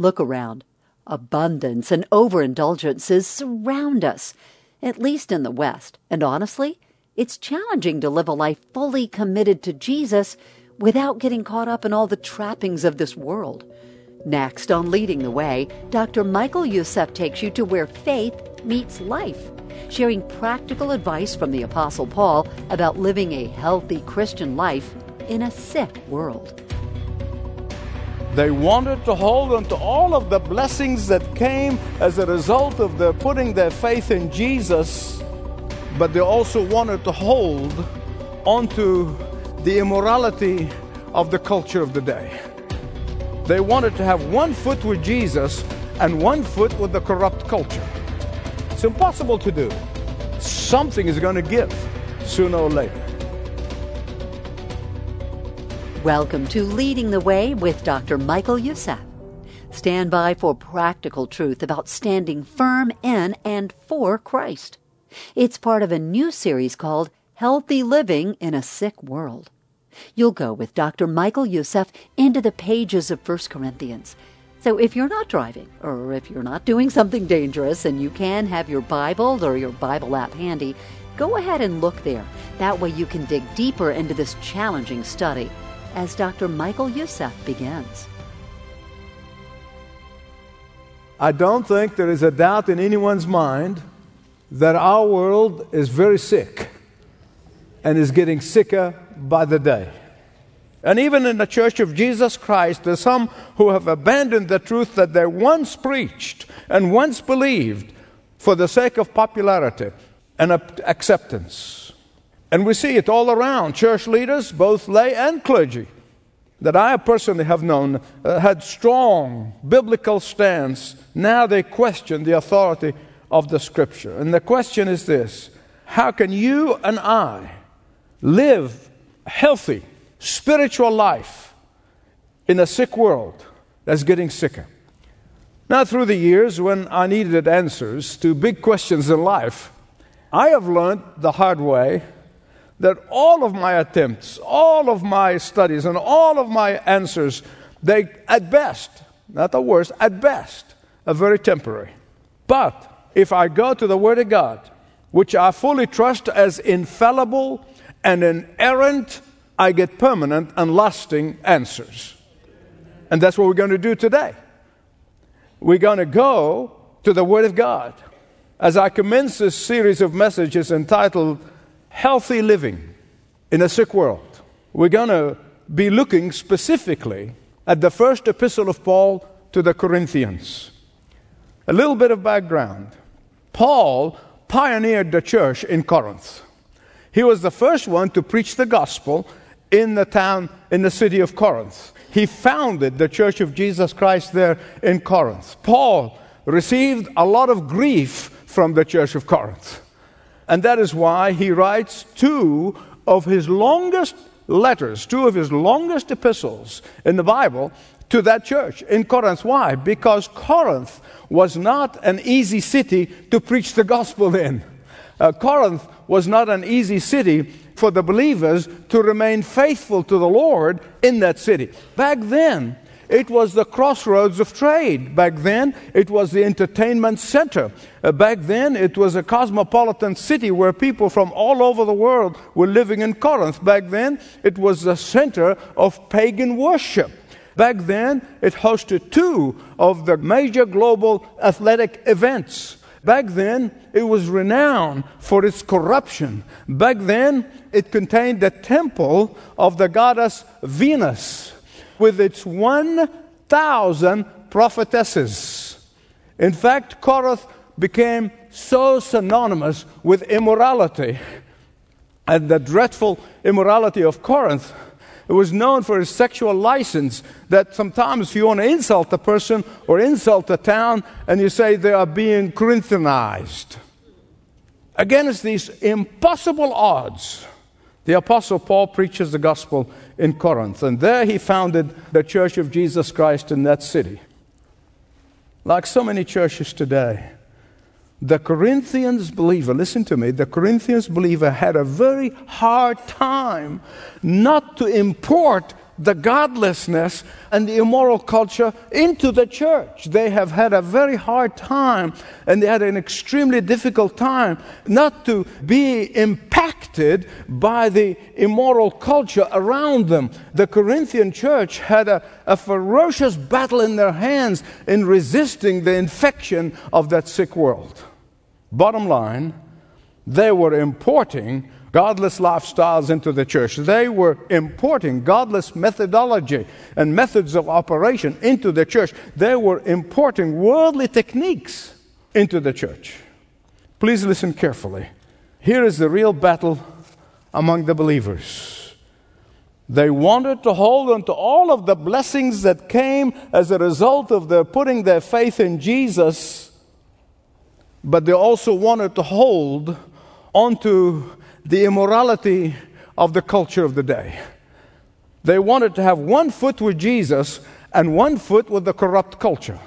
Look around. Abundance and overindulgences surround us, at least in the West. And honestly, it's challenging to live a life fully committed to Jesus without getting caught up in all the trappings of this world. Next on Leading the Way, Dr. Michael Youssef takes you to where faith meets life, sharing practical advice from the Apostle Paul about living a healthy Christian life in a sick world. They wanted to hold on to all of the blessings that came as a result of their putting their faith in Jesus, but they also wanted to hold onto the immorality of the culture of the day. They wanted to have one foot with Jesus and one foot with the corrupt culture. It's impossible to do. Something is going to give sooner or later. Welcome to Leading the Way with Dr. Michael Youssef. Stand by for practical truth about standing firm in and for Christ. It's part of a new series called Healthy Living in a Sick World. You'll go with Dr. Michael Youssef into the pages of 1 Corinthians. So if you're not driving, or if you're not doing something dangerous and you can have your Bible or your Bible app handy, go ahead and look there. That way you can dig deeper into this challenging study as Dr. Michael Youssef begins. I don't think there is a doubt in anyone's mind that our world is very sick and is getting sicker by the day. And even in the Church of Jesus Christ, there's some who have abandoned the truth that they once preached and once believed for the sake of popularity and acceptance. And we see it all around. Church leaders, both lay and clergy, that I personally have known, uh, had strong biblical stance. Now they question the authority of the Scripture. And the question is this How can you and I live a healthy, spiritual life in a sick world that's getting sicker? Now, through the years, when I needed answers to big questions in life, I have learned the hard way that all of my attempts, all of my studies, and all of my answers, they, at best, not the worst, at best, are very temporary. But if I go to the Word of God, which I fully trust as infallible and inerrant, I get permanent and lasting answers. And that's what we're going to do today. We're going to go to the Word of God. As I commence this series of messages entitled healthy living in a sick world. We're going to be looking specifically at the first epistle of Paul to the Corinthians. A little bit of background Paul pioneered the church in Corinth. He was the first one to preach the gospel in the town, in the city of Corinth. He founded the church of Jesus Christ there in Corinth. Paul received a lot of grief from the church of Corinth. And that is why he writes two of his longest letters, two of his longest epistles in the Bible to that church in Corinth. Why? Because Corinth was not an easy city to preach the gospel in. Uh, Corinth was not an easy city for the believers to remain faithful to the Lord in that city. Back then, it was the crossroads of trade. Back then, it was the entertainment center. Uh, back then, it was a cosmopolitan city where people from all over the world were living in Corinth. Back then, it was the center of pagan worship. Back then, it hosted two of the major global athletic events. Back then, it was renowned for its corruption. Back then, it contained the temple of the goddess Venus with its 1,000 prophetesses. In fact, Corinth became so synonymous with immorality and the dreadful immorality of Corinth. It was known for its sexual license that sometimes if you want to insult a person or insult a town and you say they are being Corinthianized. Against these impossible odds, the Apostle Paul preaches the gospel in Corinth, and there he founded the Church of Jesus Christ in that city. Like so many churches today, the Corinthians believer, listen to me, the Corinthians believer had a very hard time not to import the godlessness and the immoral culture into the church. They have had a very hard time and they had an extremely difficult time not to be impacted by the immoral culture around them. The Corinthian church had a, a ferocious battle in their hands in resisting the infection of that sick world. Bottom line, they were importing godless lifestyles into the church. They were importing godless methodology and methods of operation into the church. They were importing worldly techniques into the church. Please listen carefully. Here is the real battle among the believers. They wanted to hold on to all of the blessings that came as a result of their putting their faith in Jesus, but they also wanted to hold onto the immorality of the culture of the day. They wanted to have one foot with Jesus and one foot with the corrupt culture.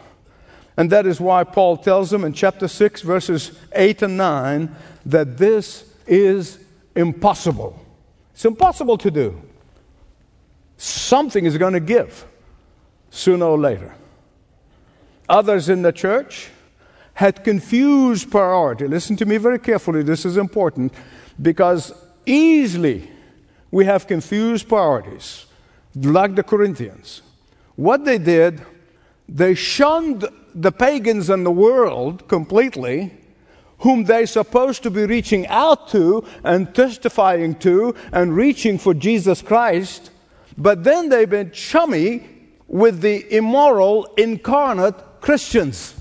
And that is why Paul tells them in chapter 6, verses 8 and 9, that this is impossible. It's impossible to do. Something is going to give sooner or later. Others in the church had confused priority. Listen to me very carefully, this is important because easily we have confused priorities, like the Corinthians. What they did, they shunned the pagans and the world completely, whom they're supposed to be reaching out to and testifying to and reaching for Jesus Christ, but then they've been chummy with the immoral, incarnate Christians.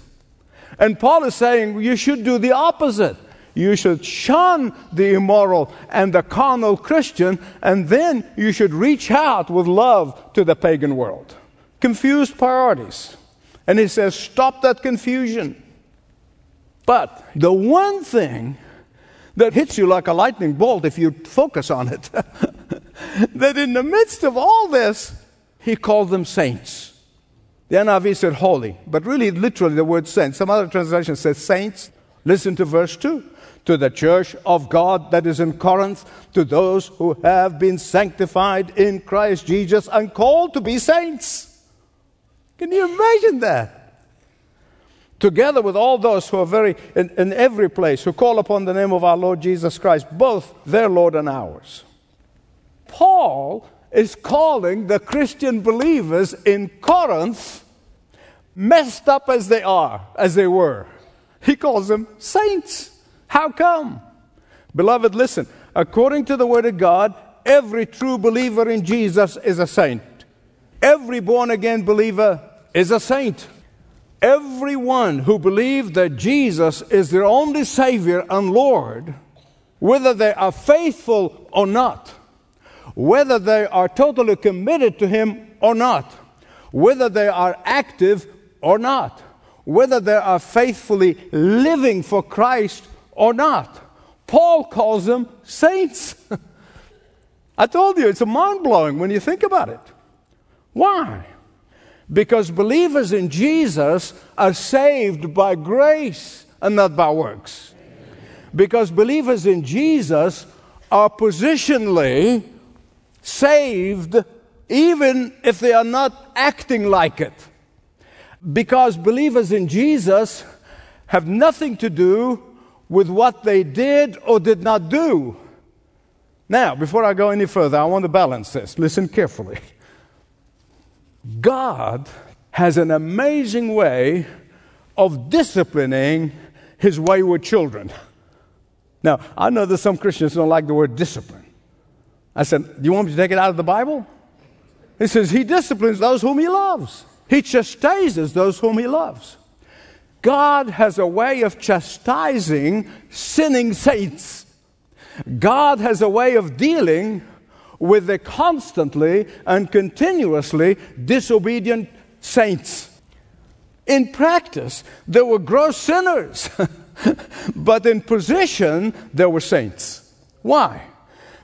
And Paul is saying you should do the opposite. You should shun the immoral and the carnal Christian, and then you should reach out with love to the pagan world. Confused priorities. And he says, stop that confusion. But the one thing that hits you like a lightning bolt if you focus on it, that in the midst of all this, he called them saints. The NIV said holy, but really, literally, the word saints. Some other translation says saints. Listen to verse 2 to the church of God that is in Corinth, to those who have been sanctified in Christ Jesus and called to be saints. Can you imagine that? Together with all those who are very in, in every place who call upon the name of our Lord Jesus Christ, both their Lord and ours. Paul is calling the Christian believers in Corinth, messed up as they are, as they were. He calls them saints. How come? Beloved, listen. According to the Word of God, every true believer in Jesus is a saint. Every born again believer is a saint. Everyone who believes that Jesus is their only Savior and Lord, whether they are faithful or not, whether they are totally committed to Him or not, whether they are active or not, whether they are faithfully living for Christ or not. Paul calls them saints. I told you, it's mind blowing when you think about it. Why? Because believers in Jesus are saved by grace and not by works. Because believers in Jesus are positionally saved even if they are not acting like it. Because believers in Jesus have nothing to do with what they did or did not do. Now, before I go any further, I want to balance this. Listen carefully. God has an amazing way of disciplining his wayward children. Now, I know that some Christians don't like the word discipline. I said, Do you want me to take it out of the Bible? He says, He disciplines those whom He loves, He chastises those whom He loves. God has a way of chastising sinning saints. God has a way of dealing with the constantly and continuously disobedient saints. In practice, they were gross sinners, but in position, they were saints. Why?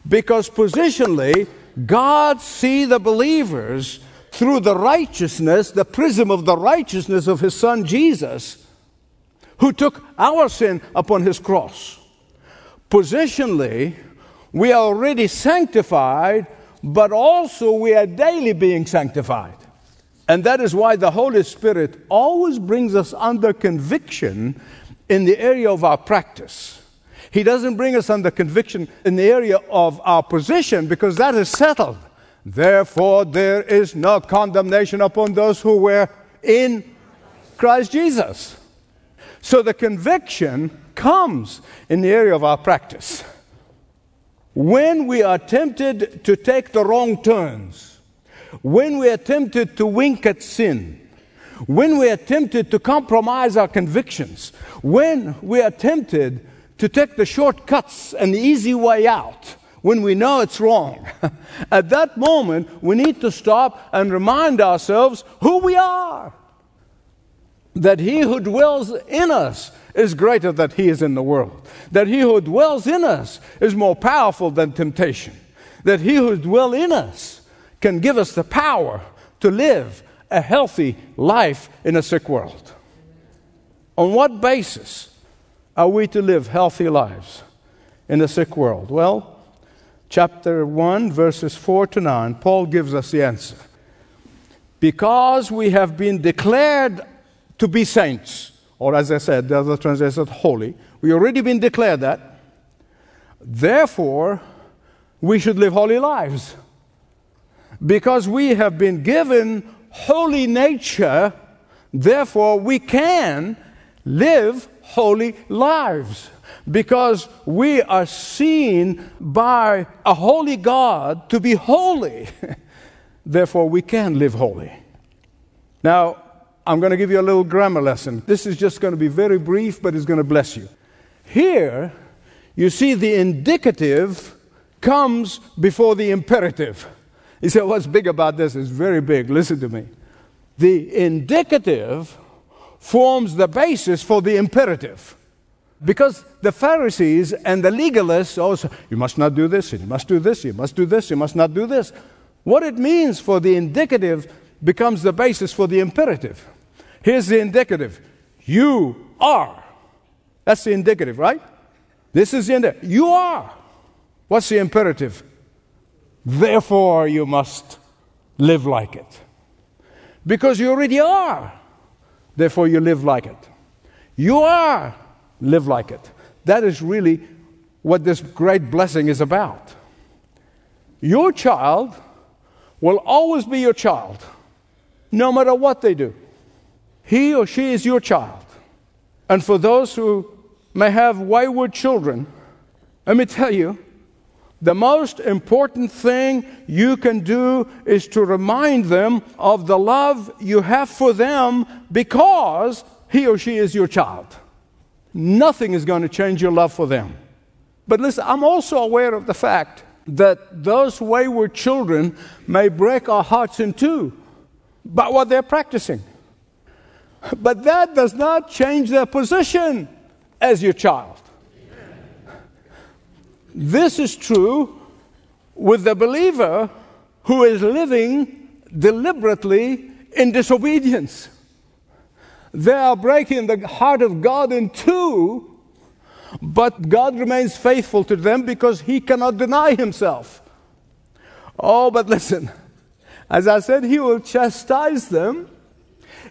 Because positionally, God see the believers through the righteousness, the prism of the righteousness of His Son Jesus who took our sin upon his cross. Positionally, we are already sanctified but also we are daily being sanctified. And that is why the Holy Spirit always brings us under conviction in the area of our practice. He doesn't bring us under conviction in the area of our position because that is settled. Therefore, there is no condemnation upon those who were in Christ Jesus. So the conviction comes in the area of our practice. When we are tempted to take the wrong turns, when we are tempted to wink at sin, when we are tempted to compromise our convictions, when we are tempted to take the shortcuts and the easy way out, when we know it's wrong, at that moment we need to stop and remind ourselves who we are. That he who dwells in us is greater than he is in the world. That he who dwells in us is more powerful than temptation. That he who dwells in us can give us the power to live a healthy life in a sick world. On what basis are we to live healthy lives in a sick world? Well, chapter 1, verses 4 to 9, Paul gives us the answer. Because we have been declared to be saints, or as I said, the other translation, holy, we already been declared that. Therefore, we should live holy lives. Because we have been given holy nature, therefore we can live holy lives. Because we are seen by a holy God to be holy. therefore we can live holy. Now, I'm going to give you a little grammar lesson. This is just going to be very brief, but it's going to bless you. Here, you see the indicative comes before the imperative. You say, What's big about this? It's very big. Listen to me. The indicative forms the basis for the imperative. Because the Pharisees and the legalists also, you must not do this, you must do this, you must do this, you must not do this. What it means for the indicative becomes the basis for the imperative. Here's the indicative you are. That's the indicative, right? This is the indicative. You are. What's the imperative? Therefore, you must live like it. Because you already are. Therefore, you live like it. You are. Live like it. That is really what this great blessing is about. Your child will always be your child, no matter what they do. He or she is your child. And for those who may have wayward children, let me tell you, the most important thing you can do is to remind them of the love you have for them because he or she is your child. Nothing is going to change your love for them. But listen, I'm also aware of the fact that those wayward children may break our hearts in two by what they're practicing. But that does not change their position as your child. This is true with the believer who is living deliberately in disobedience. They are breaking the heart of God in two, but God remains faithful to them because He cannot deny Himself. Oh, but listen, as I said, He will chastise them,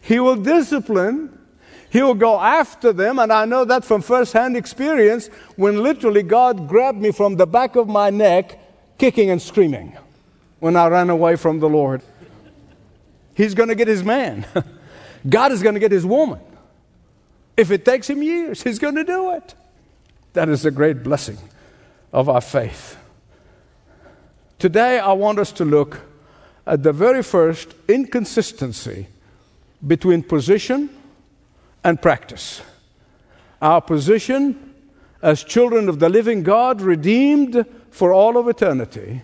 He will discipline, he will go after them, and I know that from first-hand experience when literally God grabbed me from the back of my neck, kicking and screaming when I ran away from the Lord. He's going to get his man. God is going to get his woman. If it takes him years, he's going to do it. That is a great blessing of our faith. Today, I want us to look at the very first inconsistency between position and practice. Our position as children of the living God, redeemed for all of eternity,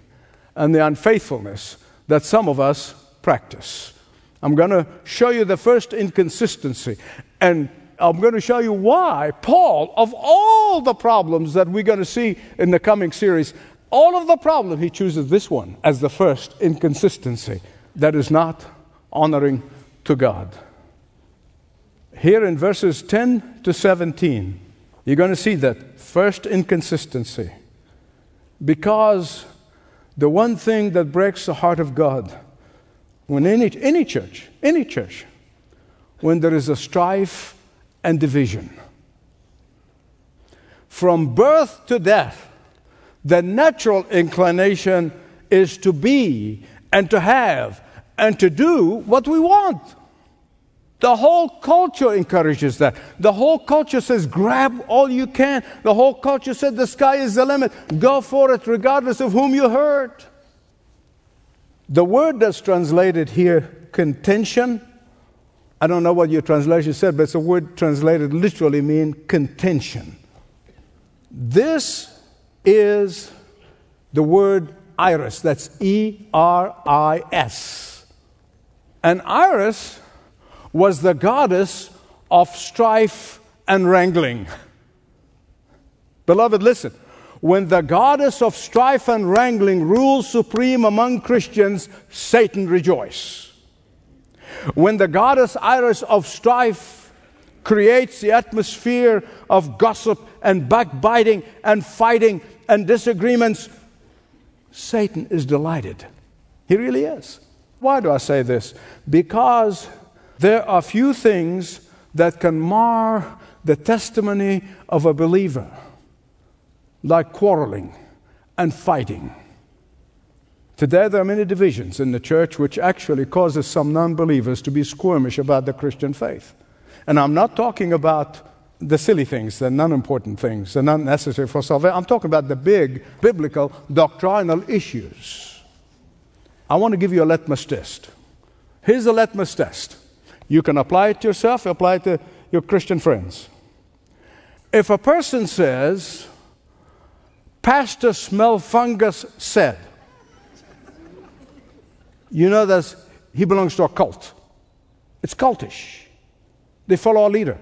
and the unfaithfulness that some of us practice. I'm going to show you the first inconsistency, and I'm going to show you why Paul, of all the problems that we're going to see in the coming series, all of the problem, he chooses this one as the first inconsistency that is not honoring to God. Here in verses 10 to 17, you're going to see that first inconsistency. Because the one thing that breaks the heart of God when any, any church, any church, when there is a strife and division. From birth to death, the natural inclination is to be and to have and to do what we want. The whole culture encourages that. The whole culture says, grab all you can. The whole culture said, the sky is the limit. Go for it, regardless of whom you hurt. The word that's translated here, contention, I don't know what your translation said, but it's a word translated literally mean contention. This is the word eris. That's E R I S. And Eris was the goddess of strife and wrangling. Beloved, listen. When the goddess of strife and wrangling rules supreme among Christians, Satan rejoices. When the goddess Eris of strife creates the atmosphere of gossip and backbiting and fighting and disagreements, Satan is delighted. He really is. Why do I say this? Because there are few things that can mar the testimony of a believer, like quarreling and fighting. Today, there are many divisions in the church which actually causes some non believers to be squirmish about the Christian faith. And I'm not talking about the silly things, the non important things, the non necessary for salvation. I'm talking about the big biblical doctrinal issues. I want to give you a litmus test. Here's a litmus test. You can apply it to yourself, apply it to your Christian friends. If a person says, Pastor Smelfungus said, you know that he belongs to a cult. It's cultish. They follow a leader.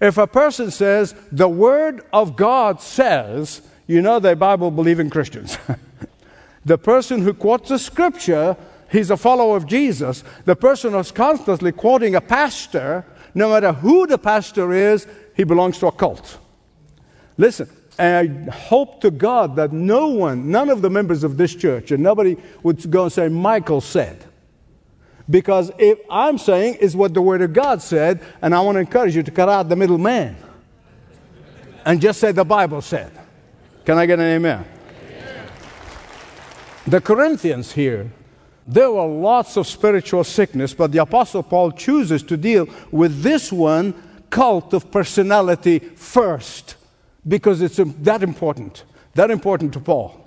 If a person says, the Word of God says, you know they're Bible believing Christians. the person who quotes the scripture he's a follower of Jesus. The person who's constantly quoting a pastor, no matter who the pastor is, he belongs to a cult. Listen, I hope to God that no one, none of the members of this church, and nobody would go and say, Michael said. Because if I'm saying is what the Word of God said, and I want to encourage you to cut out the middleman and just say the Bible said. Can I get an amen? amen? The Corinthians here there were lots of spiritual sickness, but the Apostle Paul chooses to deal with this one cult of personality first because it's that important. That important to Paul.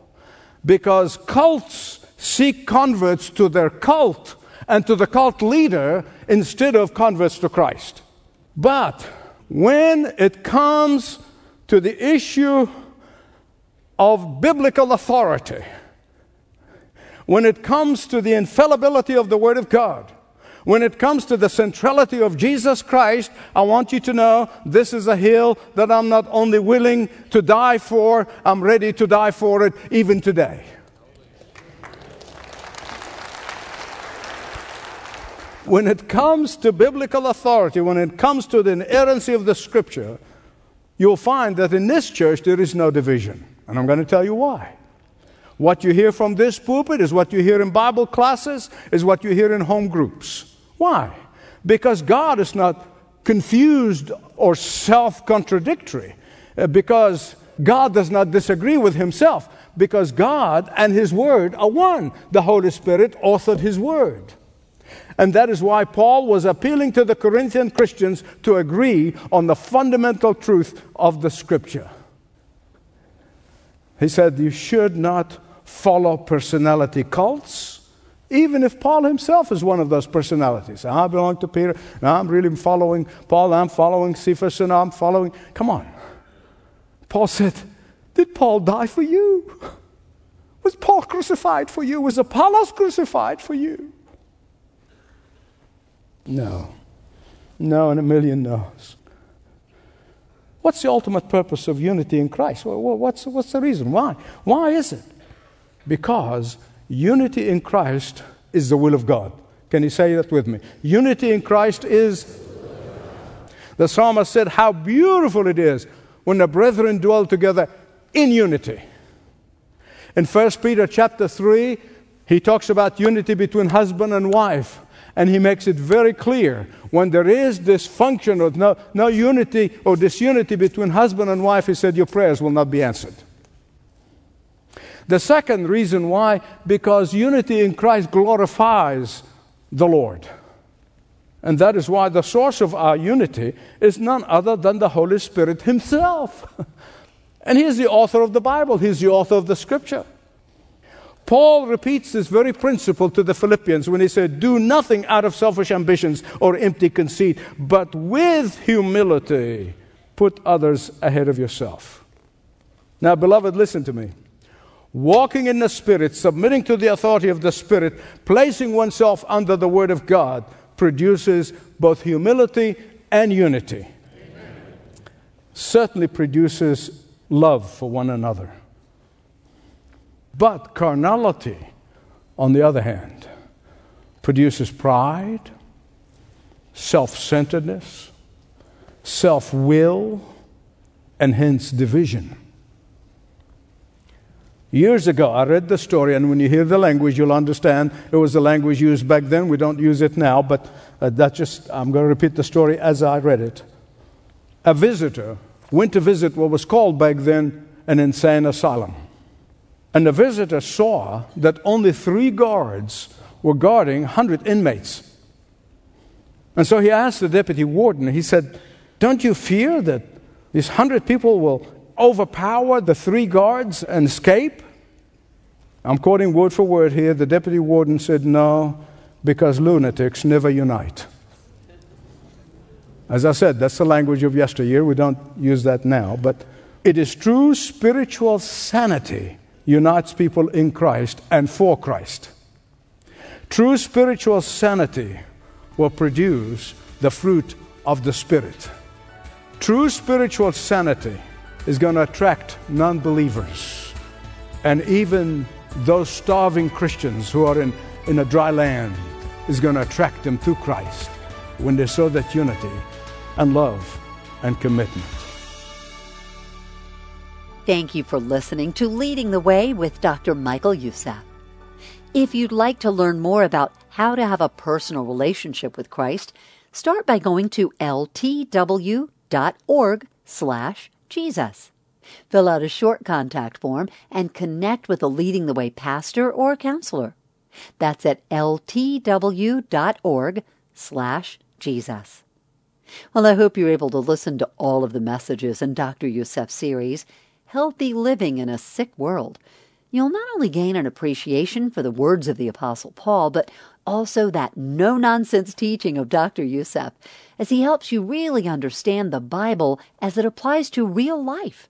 Because cults seek converts to their cult and to the cult leader instead of converts to Christ. But when it comes to the issue of biblical authority, when it comes to the infallibility of the Word of God, when it comes to the centrality of Jesus Christ, I want you to know this is a hill that I'm not only willing to die for, I'm ready to die for it even today. When it comes to biblical authority, when it comes to the inerrancy of the Scripture, you'll find that in this church there is no division. And I'm going to tell you why. What you hear from this pulpit is what you hear in Bible classes, is what you hear in home groups. Why? Because God is not confused or self contradictory. Uh, because God does not disagree with himself. Because God and his word are one. The Holy Spirit authored his word. And that is why Paul was appealing to the Corinthian Christians to agree on the fundamental truth of the scripture. He said, You should not follow personality cults, even if Paul himself is one of those personalities. I belong to Peter, and I'm really following Paul, I'm following Cephas, and I'm following. Come on. Paul said, Did Paul die for you? Was Paul crucified for you? Was Apollos crucified for you? No. No, and a million no's. What's the ultimate purpose of unity in Christ? What's, what's the reason? Why? Why is it? Because unity in Christ is the will of God. Can you say that with me? Unity in Christ is. The psalmist said, How beautiful it is when the brethren dwell together in unity. In 1 Peter chapter 3, he talks about unity between husband and wife. And he makes it very clear when there is dysfunction or no, no unity or disunity between husband and wife, he said, Your prayers will not be answered. The second reason why, because unity in Christ glorifies the Lord. And that is why the source of our unity is none other than the Holy Spirit Himself. and He is the author of the Bible, He's the author of the Scripture. Paul repeats this very principle to the Philippians when he said, Do nothing out of selfish ambitions or empty conceit, but with humility put others ahead of yourself. Now, beloved, listen to me. Walking in the Spirit, submitting to the authority of the Spirit, placing oneself under the Word of God produces both humility and unity. Amen. Certainly produces love for one another. But carnality, on the other hand, produces pride, self centeredness, self will, and hence division. Years ago, I read the story, and when you hear the language, you'll understand it was the language used back then. We don't use it now, but uh, that just, I'm going to repeat the story as I read it. A visitor went to visit what was called back then an insane asylum. And the visitor saw that only three guards were guarding 100 inmates. And so he asked the deputy warden, he said, Don't you fear that these 100 people will overpower the three guards and escape? I'm quoting word for word here. The deputy warden said, No, because lunatics never unite. As I said, that's the language of yesteryear. We don't use that now. But it is true spiritual sanity unites people in Christ and for Christ. True spiritual sanity will produce the fruit of the Spirit. True spiritual sanity is going to attract non believers and even those starving Christians who are in, in a dry land is going to attract them to Christ when they show that unity and love and commitment. Thank you for listening to Leading the Way with Dr. Michael Youssef. If you'd like to learn more about how to have a personal relationship with Christ, start by going to ltw.org slash Jesus. Fill out a short contact form and connect with a Leading the Way pastor or counselor. That's at ltw.org slash Jesus. Well, I hope you're able to listen to all of the messages in Dr. Youssef's series healthy living in a sick world, you'll not only gain an appreciation for the words of the Apostle Paul, but also that no nonsense teaching of Dr. Youssef, as he helps you really understand the Bible as it applies to real life.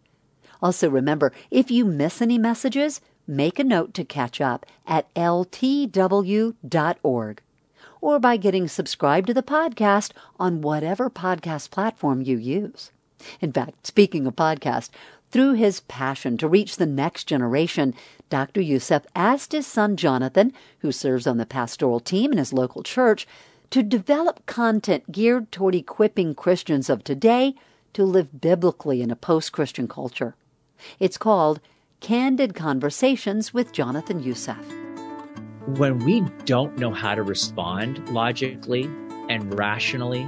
Also, remember, if you miss any messages, make a note to catch up at ltw.org or by getting subscribed to the podcast on whatever podcast platform you use. In fact, speaking of podcast, through his passion to reach the next generation, Dr. Youssef asked his son Jonathan, who serves on the pastoral team in his local church, to develop content geared toward equipping Christians of today to live biblically in a post Christian culture. It's called Candid Conversations with Jonathan Youssef. When we don't know how to respond logically and rationally,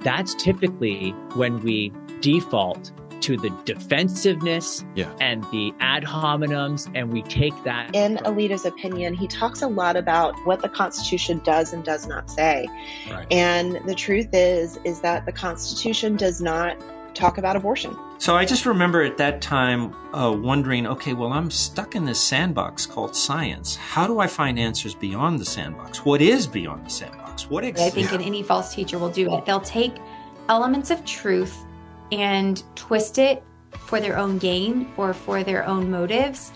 that's typically when we default to the defensiveness yeah. and the ad hominems, and we take that. In Alito's opinion, he talks a lot about what the Constitution does and does not say. Right. And the truth is, is that the Constitution does not talk about abortion. So I just remember at that time uh, wondering, okay, well, I'm stuck in this sandbox called science. How do I find answers beyond the sandbox? What is beyond the sandbox? What ex- I think yeah. any false teacher will do it. They'll take elements of truth and twist it for their own gain or for their own motives.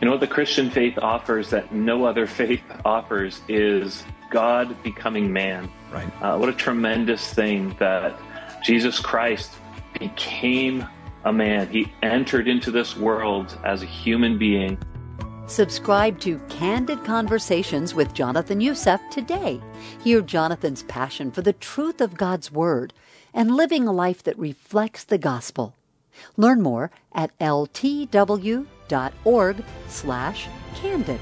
You know what the Christian faith offers that no other faith offers is God becoming man. Right. Uh, what a tremendous thing that Jesus Christ became a man. He entered into this world as a human being. Subscribe to Candid Conversations with Jonathan Youssef today. Hear Jonathan's passion for the truth of God's Word and living a life that reflects the gospel. Learn more at ltw.org org slash candid.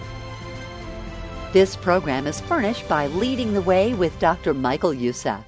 This program is furnished by Leading the Way with Dr. Michael Youssef.